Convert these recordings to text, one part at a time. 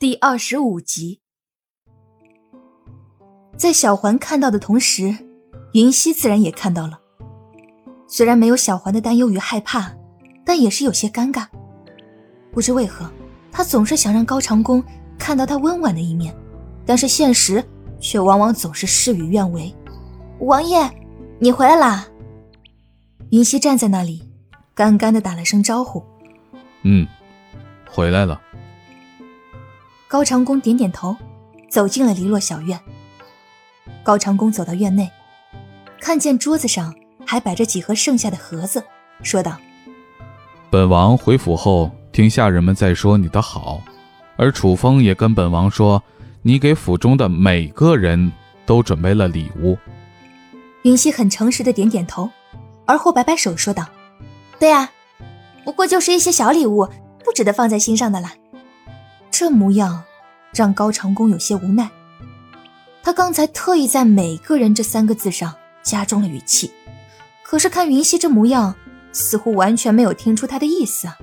第二十五集，在小环看到的同时，云溪自然也看到了。虽然没有小环的担忧与害怕，但也是有些尴尬。不知为何，他总是想让高长恭看到他温婉的一面，但是现实却往往总是事与愿违。王爷，你回来啦！云溪站在那里，干干的打了声招呼：“嗯，回来了。”高长恭点点头，走进了篱落小院。高长恭走到院内，看见桌子上还摆着几盒剩下的盒子，说道：“本王回府后，听下人们在说你的好，而楚风也跟本王说，你给府中的每个人都准备了礼物。”云溪很诚实的点点头，而后摆摆手说道：“对啊，不过就是一些小礼物，不值得放在心上的啦。”这模样让高长恭有些无奈。他刚才特意在“每个人”这三个字上加重了语气，可是看云溪这模样，似乎完全没有听出他的意思啊。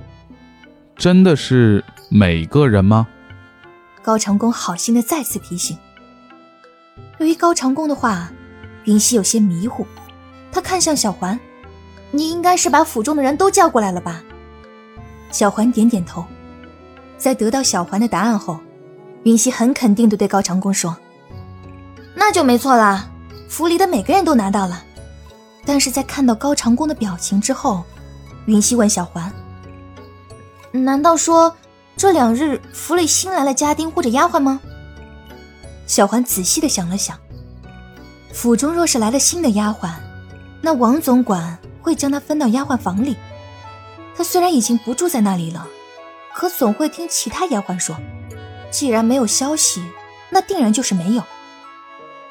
真的是每个人吗？高长恭好心的再次提醒。对于高长恭的话，云溪有些迷糊。他看向小环：“你应该是把府中的人都叫过来了吧？”小环点点头。在得到小环的答案后，云溪很肯定地对高长恭说：“那就没错啦，府里的每个人都拿到了。”但是在看到高长恭的表情之后，云溪问小环：“难道说这两日府里新来了家丁或者丫鬟吗？”小环仔细地想了想，府中若是来了新的丫鬟，那王总管会将她分到丫鬟房里。她虽然已经不住在那里了。可总会听其他丫鬟说，既然没有消息，那定然就是没有。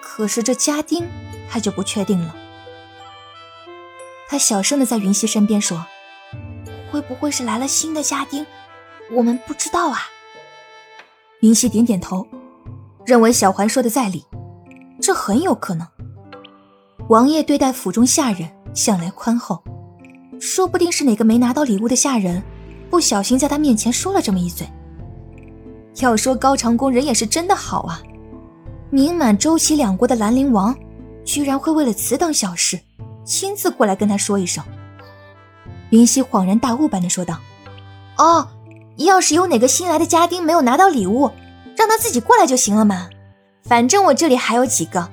可是这家丁，他就不确定了。他小声的在云溪身边说：“会不会是来了新的家丁？我们不知道啊。”云溪点点头，认为小环说的在理，这很有可能。王爷对待府中下人向来宽厚，说不定是哪个没拿到礼物的下人。不小心在他面前说了这么一嘴。要说高长恭人也是真的好啊，名满周齐两国的兰陵王，居然会为了此等小事亲自过来跟他说一声。云溪恍然大悟般的说道：“哦，要是有哪个新来的家丁没有拿到礼物，让他自己过来就行了嘛。反正我这里还有几个，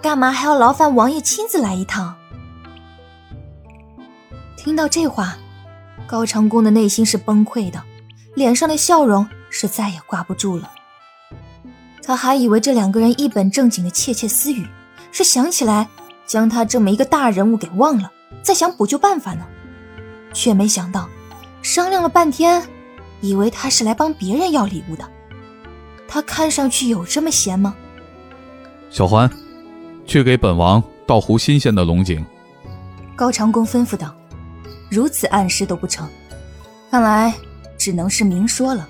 干嘛还要劳烦王爷亲自来一趟？”听到这话。高长恭的内心是崩溃的，脸上的笑容是再也挂不住了。他还以为这两个人一本正经的窃窃私语，是想起来将他这么一个大人物给忘了，在想补救办法呢，却没想到商量了半天，以为他是来帮别人要礼物的。他看上去有这么闲吗？小环，去给本王倒壶新鲜的龙井。高长恭吩咐道。如此暗示都不成，看来只能是明说了。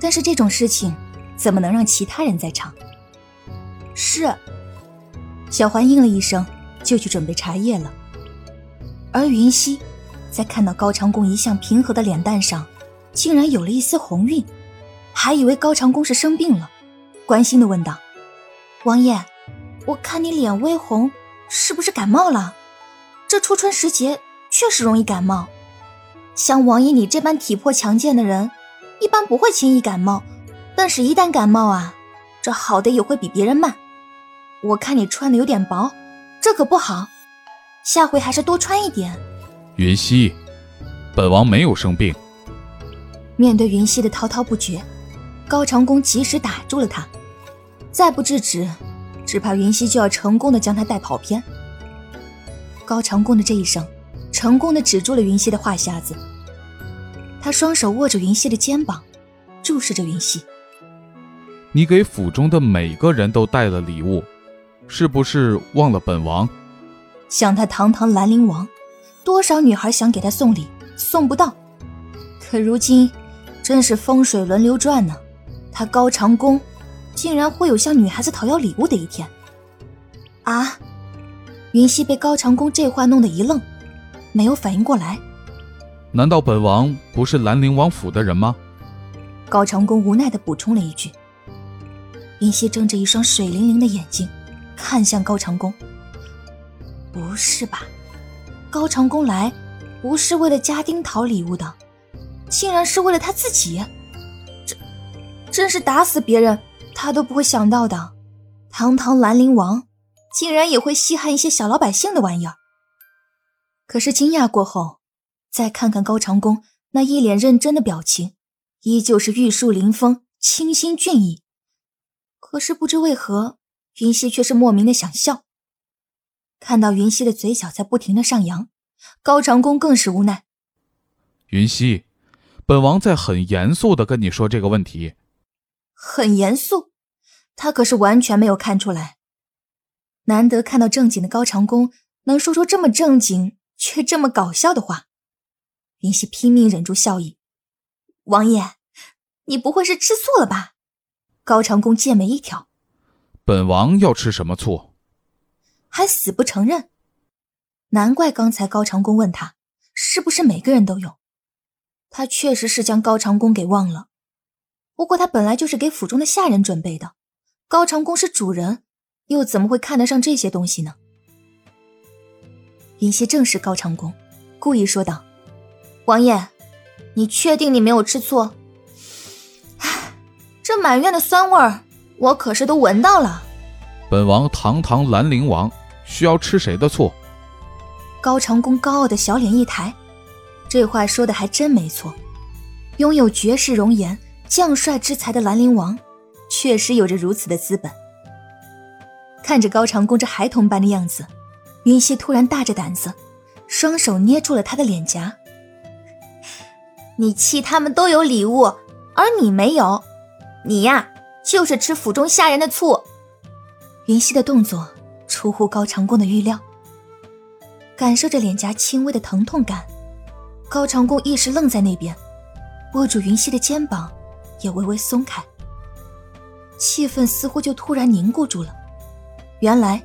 但是这种事情怎么能让其他人在场？是。小环应了一声，就去准备茶叶了。而云溪在看到高长恭一向平和的脸蛋上，竟然有了一丝红晕，还以为高长恭是生病了，关心的问道：“王爷，我看你脸微红，是不是感冒了？这初春时节。”确实容易感冒，像王爷你这般体魄强健的人，一般不会轻易感冒。但是，一旦感冒啊，这好的也会比别人慢。我看你穿的有点薄，这可不好，下回还是多穿一点。云溪，本王没有生病。面对云溪的滔滔不绝，高长恭及时打住了他，再不制止，只怕云溪就要成功的将他带跑偏。高长恭的这一声。成功的止住了云溪的话匣子，他双手握着云溪的肩膀，注视着云溪。你给府中的每个人都带了礼物，是不是忘了本王？想他堂堂兰陵王，多少女孩想给他送礼，送不到。可如今，真是风水轮流转呢。他高长恭，竟然会有向女孩子讨要礼物的一天。啊！云溪被高长恭这话弄得一愣。没有反应过来，难道本王不是兰陵王府的人吗？高长恭无奈地补充了一句。云溪睁着一双水灵灵的眼睛，看向高长恭。不是吧？高长恭来，不是为了家丁讨礼物的，竟然是为了他自己。这，真是打死别人他都不会想到的。堂堂兰陵王，竟然也会稀罕一些小老百姓的玩意儿。可是惊讶过后，再看看高长恭那一脸认真的表情，依旧是玉树临风、清新俊逸。可是不知为何，云溪却是莫名的想笑。看到云溪的嘴角在不停的上扬，高长恭更是无奈。云溪，本王在很严肃的跟你说这个问题。很严肃，他可是完全没有看出来。难得看到正经的高长恭能说出这么正经却这么搞笑的话，云溪拼命忍住笑意。王爷，你不会是吃醋了吧？高长恭剑眉一挑，本王要吃什么醋？还死不承认，难怪刚才高长恭问他是不是每个人都有，他确实是将高长恭给忘了。不过他本来就是给府中的下人准备的，高长恭是主人，又怎么会看得上这些东西呢？云溪正是高长恭，故意说道：“王爷，你确定你没有吃醋？唉，这满院的酸味儿，我可是都闻到了。本王堂堂兰陵王。”需要吃谁的醋？高长恭高傲的小脸一抬，这话说的还真没错。拥有绝世容颜、将帅之才的兰陵王，确实有着如此的资本。看着高长恭这孩童般的样子，云溪突然大着胆子，双手捏住了他的脸颊。你气他们都有礼物，而你没有，你呀，就是吃府中下人的醋。云溪的动作。出乎高长恭的预料，感受着脸颊轻微的疼痛感，高长恭一时愣在那边，握住云溪的肩膀，也微微松开。气氛似乎就突然凝固住了。原来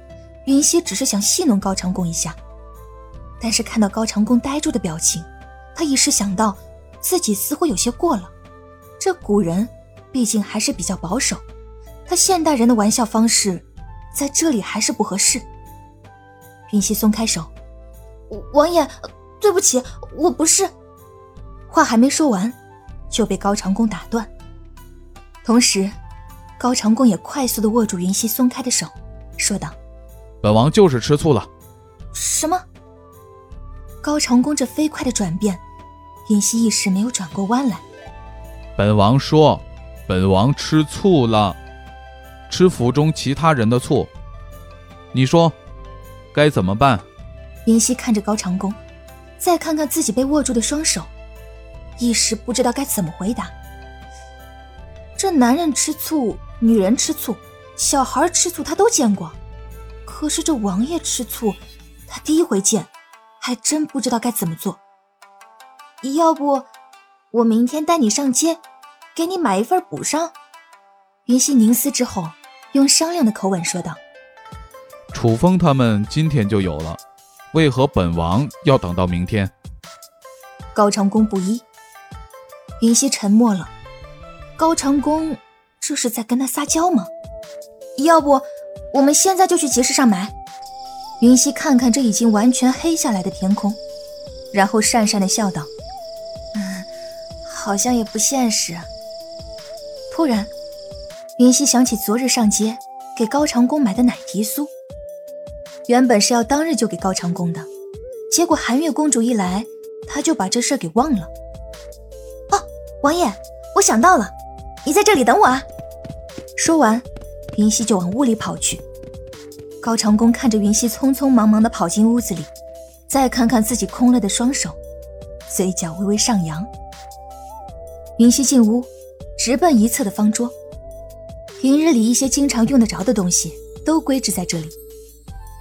云溪只是想戏弄高长恭一下，但是看到高长恭呆住的表情，他一时想到自己似乎有些过了。这古人毕竟还是比较保守，他现代人的玩笑方式。在这里还是不合适。云溪松开手，王爷，对不起，我不是。话还没说完，就被高长恭打断。同时，高长恭也快速的握住云溪松开的手，说道：“本王就是吃醋了。”什么？高长恭这飞快的转变，云溪一时没有转过弯来。本王说，本王吃醋了。吃府中其他人的醋，你说该怎么办？云溪看着高长恭，再看看自己被握住的双手，一时不知道该怎么回答。这男人吃醋，女人吃醋，小孩吃醋，他都见过。可是这王爷吃醋，他第一回见，还真不知道该怎么做。要不，我明天带你上街，给你买一份补上。云溪凝思之后。用商量的口吻说道：“楚风他们今天就有了，为何本王要等到明天？”高长恭不依。云溪沉默了。高长恭这是在跟他撒娇吗？要不我们现在就去集市上买？云溪看看这已经完全黑下来的天空，然后讪讪的笑道：“嗯，好像也不现实。”突然。云溪想起昨日上街给高长恭买的奶提酥，原本是要当日就给高长恭的，结果寒月公主一来，他就把这事给忘了。哦，王爷，我想到了，你在这里等我啊！说完，云溪就往屋里跑去。高长恭看着云溪匆匆忙忙地跑进屋子里，再看看自己空了的双手，嘴角微微上扬。云溪进屋，直奔一侧的方桌。平日里一些经常用得着的东西都归置在这里。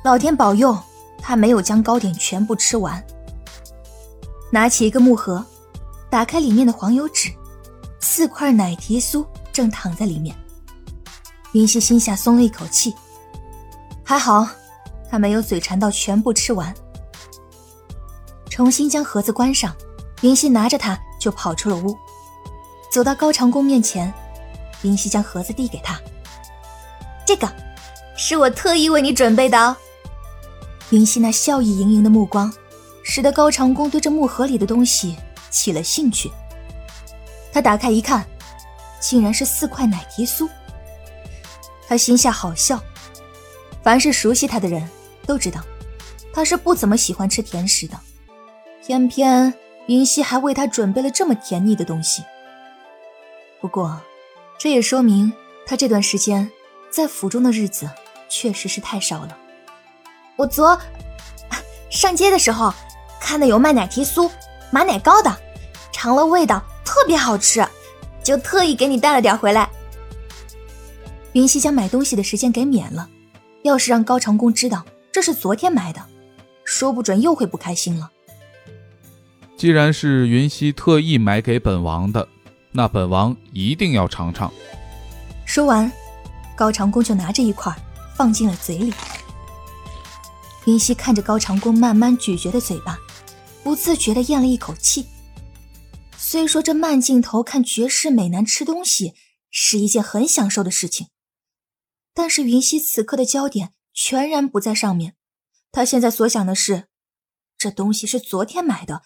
老天保佑，他没有将糕点全部吃完。拿起一个木盒，打开里面的黄油纸，四块奶提酥正躺在里面。云溪心下松了一口气，还好他没有嘴馋到全部吃完。重新将盒子关上，云溪拿着它就跑出了屋。走到高长恭面前，云溪将盒子递给他。这个，是我特意为你准备的哦。云溪那笑意盈盈的目光，使得高长恭对这木盒里的东西起了兴趣。他打开一看，竟然是四块奶提酥。他心下好笑。凡是熟悉他的人都知道，他是不怎么喜欢吃甜食的。偏偏云溪还为他准备了这么甜腻的东西。不过，这也说明他这段时间在府中的日子确实是太少了。我昨上街的时候看到有卖奶提酥、马奶糕的，尝了味道特别好吃，就特意给你带了点回来。云溪将买东西的时间给免了。要是让高长恭知道这是昨天买的，说不准又会不开心了。既然是云溪特意买给本王的，那本王一定要尝尝。说完，高长恭就拿着一块放进了嘴里。云溪看着高长恭慢慢咀嚼的嘴巴，不自觉地咽了一口气。虽说这慢镜头看绝世美男吃东西是一件很享受的事情。但是云溪此刻的焦点全然不在上面，他现在所想的是，这东西是昨天买的，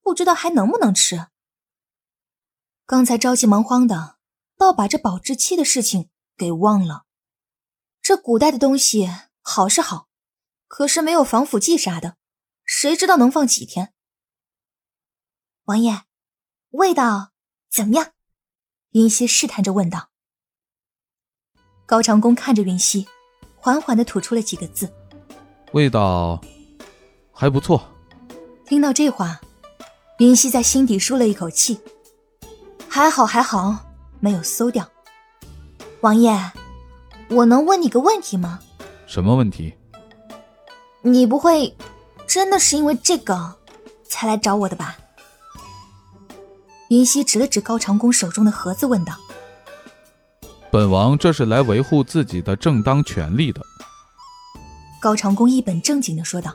不知道还能不能吃。刚才着急忙慌的，倒把这保质期的事情给忘了。这古代的东西好是好，可是没有防腐剂啥的，谁知道能放几天？王爷，味道怎么样？云溪试探着问道。高长恭看着云溪，缓缓的吐出了几个字：“味道还不错。”听到这话，云溪在心底舒了一口气，还好还好，没有馊掉。王爷，我能问你个问题吗？什么问题？你不会真的是因为这个才来找我的吧？云溪指了指高长恭手中的盒子，问道。本王这是来维护自己的正当权利的。”高长恭一本正经的说道。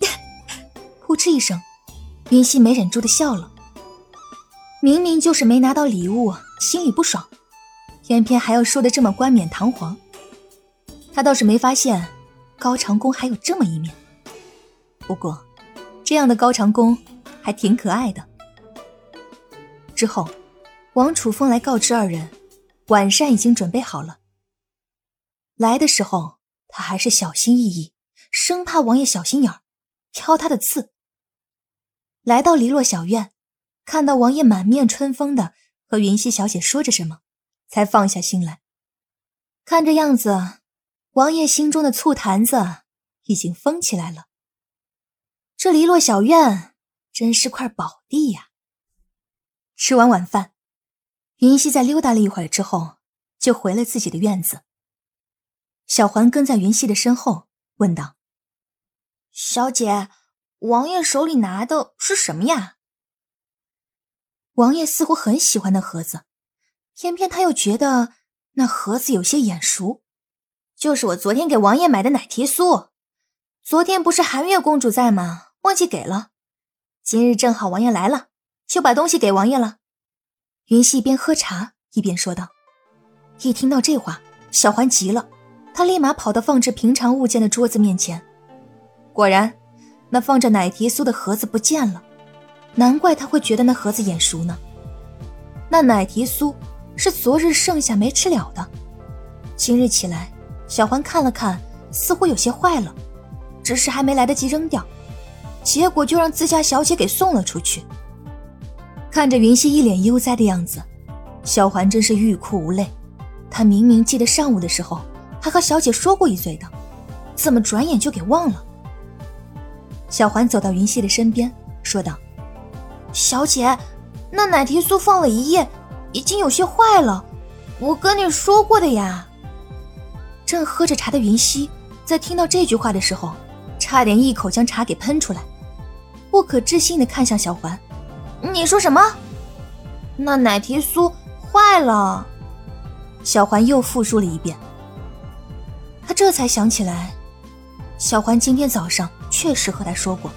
噗嗤一声，云溪没忍住的笑了。明明就是没拿到礼物，心里不爽，偏偏还要说的这么冠冕堂皇。他倒是没发现高长恭还有这么一面。不过，这样的高长恭还挺可爱的。之后，王楚风来告知二人。晚膳已经准备好了。来的时候，他还是小心翼翼，生怕王爷小心眼儿，挑他的刺。来到篱落小院，看到王爷满面春风的和云溪小姐说着什么，才放下心来。看这样子，王爷心中的醋坛子已经封起来了。这篱落小院真是块宝地呀！吃完晚饭。云溪在溜达了一会儿之后，就回了自己的院子。小环跟在云溪的身后，问道：“小姐，王爷手里拿的是什么呀？”王爷似乎很喜欢那盒子，偏偏他又觉得那盒子有些眼熟，就是我昨天给王爷买的奶提酥。昨天不是寒月公主在吗？忘记给了。今日正好王爷来了，就把东西给王爷了。云溪一边喝茶一边说道：“一听到这话，小环急了，她立马跑到放置平常物件的桌子面前。果然，那放着奶提酥的盒子不见了。难怪他会觉得那盒子眼熟呢。那奶提酥是昨日剩下没吃了的，今日起来，小环看了看，似乎有些坏了，只是还没来得及扔掉，结果就让自家小姐给送了出去。”看着云溪一脸悠哉的样子，小环真是欲哭无泪。她明明记得上午的时候还和小姐说过一嘴的，怎么转眼就给忘了？小环走到云溪的身边，说道：“小姐，那奶提酥放了一夜，已经有些坏了，我跟你说过的呀。”正喝着茶的云溪，在听到这句话的时候，差点一口将茶给喷出来，不可置信的看向小环。你说什么？那奶提酥坏了。小环又复述了一遍。他这才想起来，小环今天早上确实和他说过。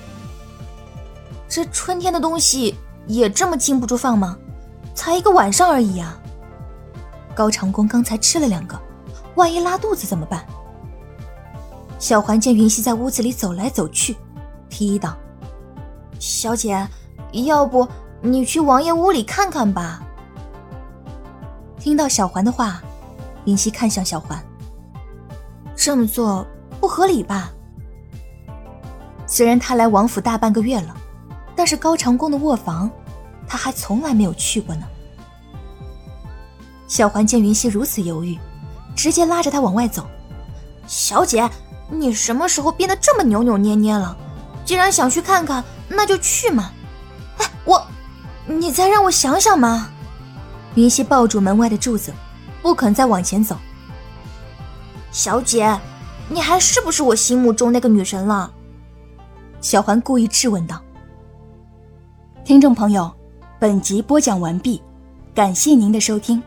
这春天的东西也这么禁不住放吗？才一个晚上而已啊。高长恭刚才吃了两个，万一拉肚子怎么办？小环见云溪在屋子里走来走去，提议道：“小姐，要不你去王爷屋里看看吧。”听到小环的话，云溪看向小环：“这么做不合理吧？虽然他来王府大半个月了，但是高长恭的卧房，他还从来没有去过呢。”小环见云溪如此犹豫，直接拉着她往外走：“小姐。”你什么时候变得这么扭扭捏捏了？既然想去看看，那就去嘛！我，你再让我想想嘛！云溪抱住门外的柱子，不肯再往前走。小姐，你还是不是我心目中那个女神了？小环故意质问道。听众朋友，本集播讲完毕，感谢您的收听。